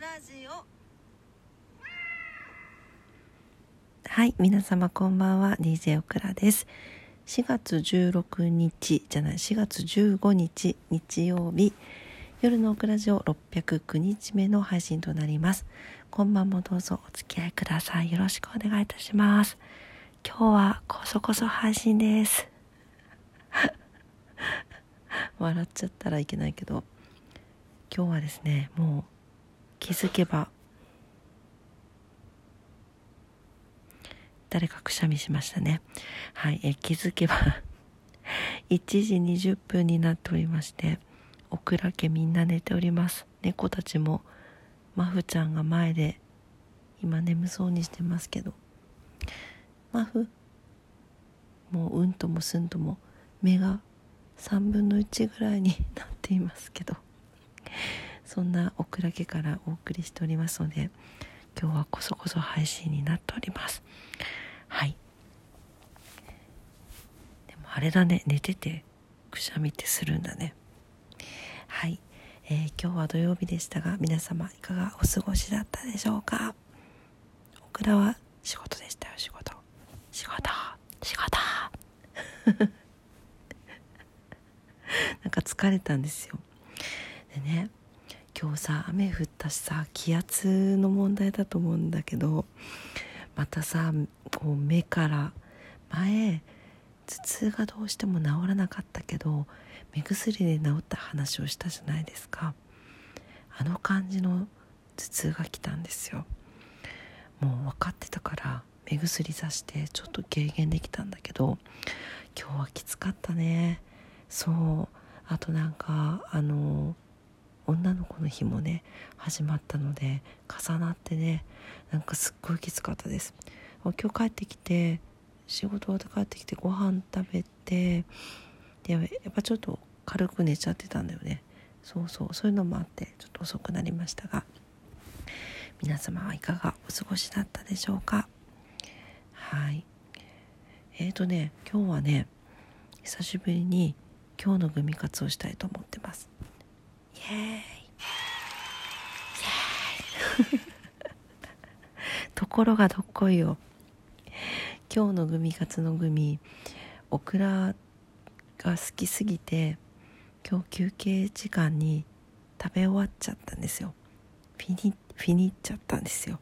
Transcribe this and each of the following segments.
ラジオはい、皆様こんばんは、DJ オクラです。4月16日じゃない、4月15日日曜日、夜のオクラジオ609日目の配信となります。今晩もどうぞお付き合いください。よろしくお願いいたします。今日はこそこそ配信です。笑っちゃったらいけないけど、今日はですね、もう気づけば誰かくしゃみしましたね。はい、え気づけば 1時20分になっておりまして、オクラ家みんな寝ております。猫たちも、マフちゃんが前で、今眠そうにしてますけど、マフ、もううんともすんとも目が3分の1ぐらいになっていますけど、そんなオクラ家からお送りしておりますので、今日はこそこそ配信になっております。はい。でもあれだね、寝ててくしゃみってするんだね。はい。えー今日は土曜日でしたが、皆様いかがお過ごしだったでしょうか？オクラは仕事でしたよ、仕事。仕事、仕事。なんか疲れたんですよ。今日さ雨降ったしさ気圧の問題だと思うんだけどまたさこう目から前頭痛がどうしても治らなかったけど目薬で治った話をしたじゃないですか。あの感じの頭痛が来たんですよ。もう分かってたから目薬さしてちょっと軽減できたんだけど今日はきつかったね。そう。あとなんかあの女の子の日もね始まったので重なってねなんかすっごいきつかったです。今日帰ってきて仕事終わって帰ってきてご飯食べてでやっぱちょっと軽く寝ちゃってたんだよね。そうそうそういうのもあってちょっと遅くなりましたが皆様はいかがお過ごしだったでしょうか？はい。えーとね今日はね久しぶりに今日のグミ活をしたいと思ってます。イエーイイエーイところがどっこいよ。今日のグミカツのグミオクラが好きすぎて今日休憩時間に食べ終わっちゃったんですよ。フィニフィニっちゃったんですよ。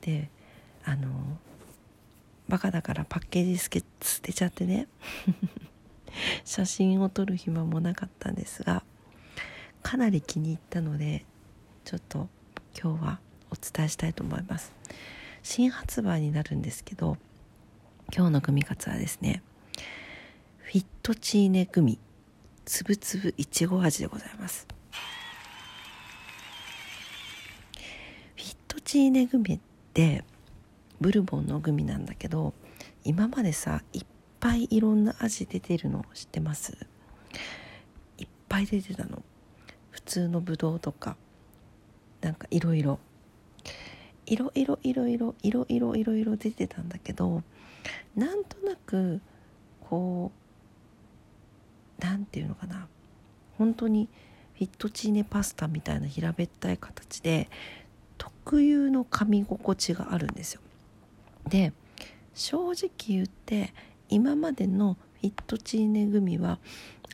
であのバカだからパッケージ捨て捨てちゃってね。写真を撮る暇もなかったんですがかなり気に入ったのでちょっと今日はお伝えしたいと思います。新発売になるんですけど今日のグミカツはですねフィットチーネグミつぶつぶいちご味でございます。フィットチーネグミってブルボンのグミなんだけど今までさいっぱいいろんな味出てるの知ってます？いっぱい出てたの。普通のぶどうとかなんかいろいろいろいろいろいろいろいろいろいろ出てたんだけどなんとなくこうなんていうのかな本当にフィットチーネパスタみたいな平べったい形で特有の噛み心地があるんですよ。で正直言って今までのフィットチーネグミは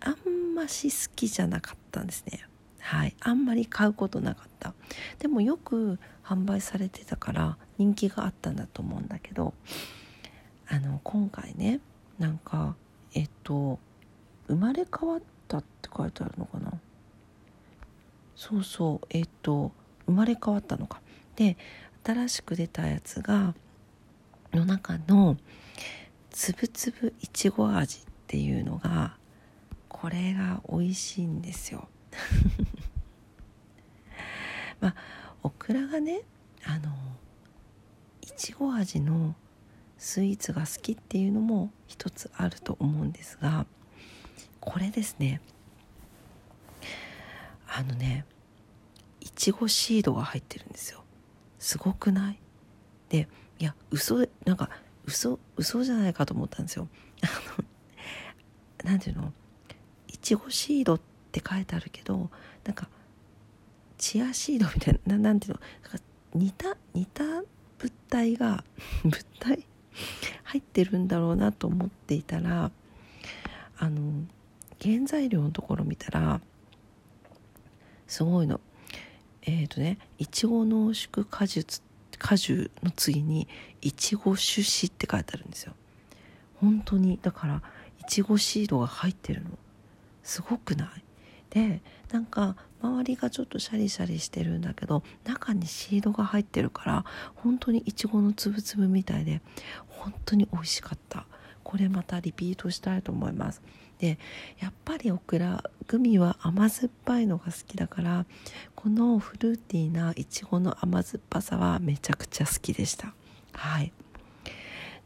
あんまし好きじゃなかったんですね。はい。あんまり買うことなかった。でもよく販売されてたから人気があったんだと思うんだけどあの今回ねなんかえっと生まれ変わったって書いてあるのかな？そうそうえっと生まれ変わったのか。で新しく出たやつがの中のつぶつぶいちご味っていうのがこれが美味しいんですよ。まあオクラがねあのいちご味のスイーツが好きっていうのも一つあると思うんですがこれですね。あのねいちごシードが入ってるんですよ。すごくない？でいや嘘なんか嘘嘘じゃないかと思ったんですよ。あのなんていうの？いちごシードっって書いてあるけどなんかチアシードみたいななんていうの？似た似た物体が 物体？入ってるんだろうなと思っていたらあの原材料のところ見たらすごいの。えっ、ー、とねいちご濃縮果実果汁の次にいちご種子って書いてあるんですよ。本当に。だからいちごシードが入ってるの。すごくない？でなんか周りがちょっとシャリシャリしてるんだけど中にシードが入ってるから本当にいちごのつぶつぶみたいで本当に美味しかった。これまたリピートしたいと思います。でやっぱりオクラグミは甘酸っぱいのが好きだからこのフルーティーないちごの甘酸っぱさはめちゃくちゃ好きでした。はい。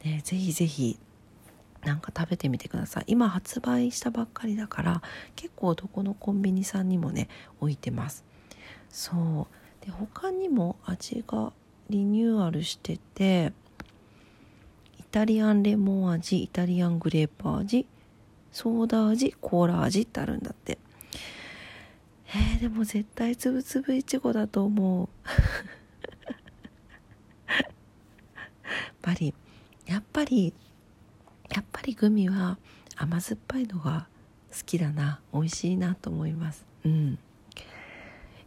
でぜひぜひなんか食べてみてください。今発売したばっかりだから結構どこのコンビニさんにもね置いてます。そう。で他にも味がリニューアルしててイタリアンレモン味イタリアングレープ味ソーダ味コーラ味ってあるんだって。えー、でも絶対つぶつぶいちごだと思う。やっぱりやっぱりやっぱりグミは甘酸っぱいのが好きだな美味しいなと思います。うん。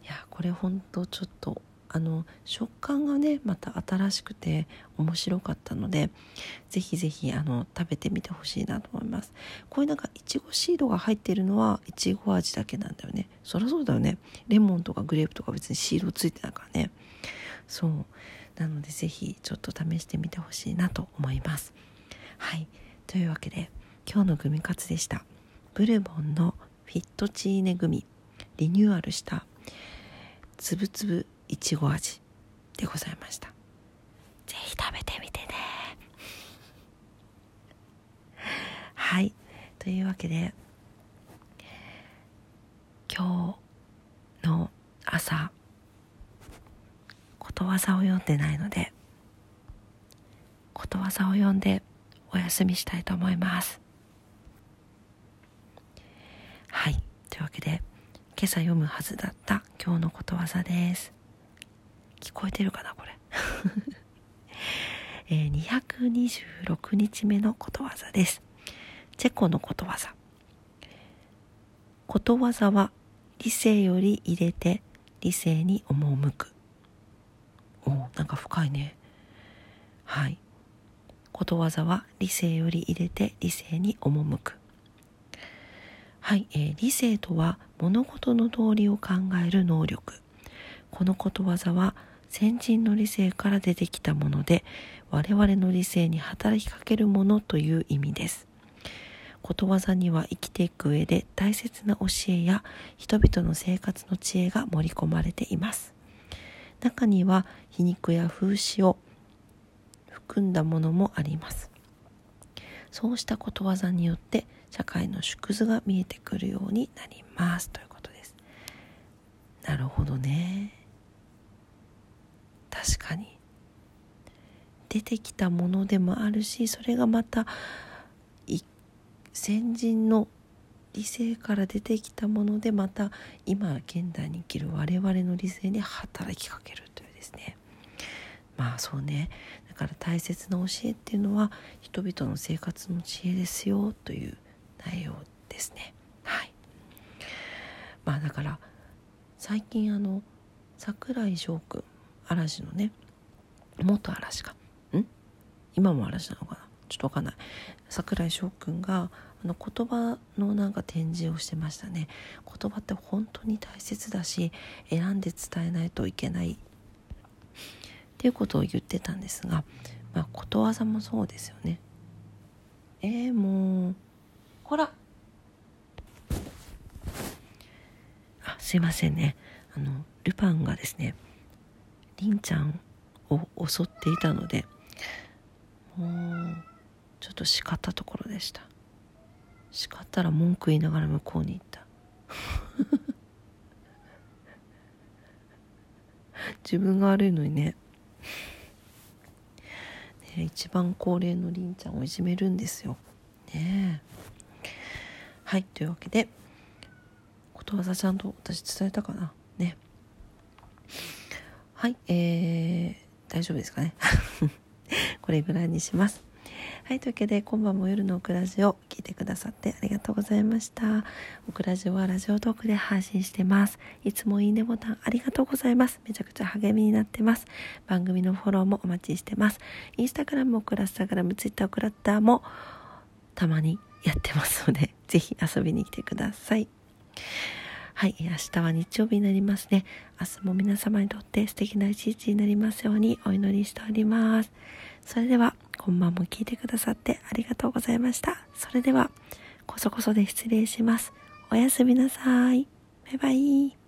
いやこれほんとちょっとあの食感がねまた新しくて面白かったのでぜひぜひあの食べてみてほしいなと思います。こういうなんかいちごシードが入ってるのはいちご味だけなんだよね。そりゃそうだよね。レモンとかグレープとか別にシードついてないからね。そう。なのでぜひちょっと試してみてほしいなと思います。はい。というわけで今日のグミカツでした。ブルボンのフィットチーネグミリニューアルした。つぶつぶいちご味でございました。ぜひ食べてみてね。はい。というわけで今日の朝ことわざを読んでないのでことわざを読んでお休みしたいと思います。はい。というわけで今朝読むはずだった今日のことわざです。聞こえてるかなこれ、えー、226日目のことわざです。チェコのことわざ。ことわざは理性より入れて理性に赴く。おなんか深いね。はい。ことわざは理性より入れて理性に赴く。はい、えー、理性とは物事の道理を考える能力。このことわざは先人の理性から出てきたもので我々の理性に働きかけるものという意味です。ことわざには生きていく上で大切な教えや人々の生活の知恵が盛り込まれています。中には皮肉や風刺を含んだものもあります。そうしたことわざによって社会の縮図が見えてくるようになりますということです。なるほどね。確かに。出てきたものでもあるしそれがまた先人の理性から出てきたものでまた今現代に生きる我々の理性に働きかけるというですね。まあそうね。だから大切な教えっていうのは人々の生活の知恵ですよという内容ですね。はい。まあだから最近あの櫻井翔くん嵐のね元嵐か。ん？今も嵐なのかな？ちょっとわかんない。櫻井翔くんがあの言葉のなんか展示をしてましたね。言葉って本当に大切だし選んで伝えないといけないっていうことを言ってたんですが、まあ、ことわざもそうですよね。えー、もう。ほら。あすいませんね。あのルパンがですねりんちゃんを襲っていたのでもうちょっと叱ったところでした。叱ったら文句言いながら向こうに行った。自分が悪いのにねね一番高齢のりんちゃんをいじめるんですよ。ね。はいというわけでことわざちゃんと私伝えたかな。ね。はいえー、大丈夫ですかね。これぐらいにします。はい、というわけで今晩も夜のオクラジオ聞いてくださってありがとうございました。オクラジオはラジオトークで配信してます。いつもいいねボタンありがとうございます。めちゃくちゃ励みになってます。番組のフォローもお待ちしてます。インスタグラム、オクラスタグラム、ツイッター、オクラッターもたまにやってますので、ぜひ遊びに来てください。はい、明日は日曜日になりますね。明日も皆様にとって素敵な一日になりますようにお祈りしております。それでは、今晩も聞いてくださってありがとうございました。それでは、こそこそで失礼します。おやすみなさい。バイバイ。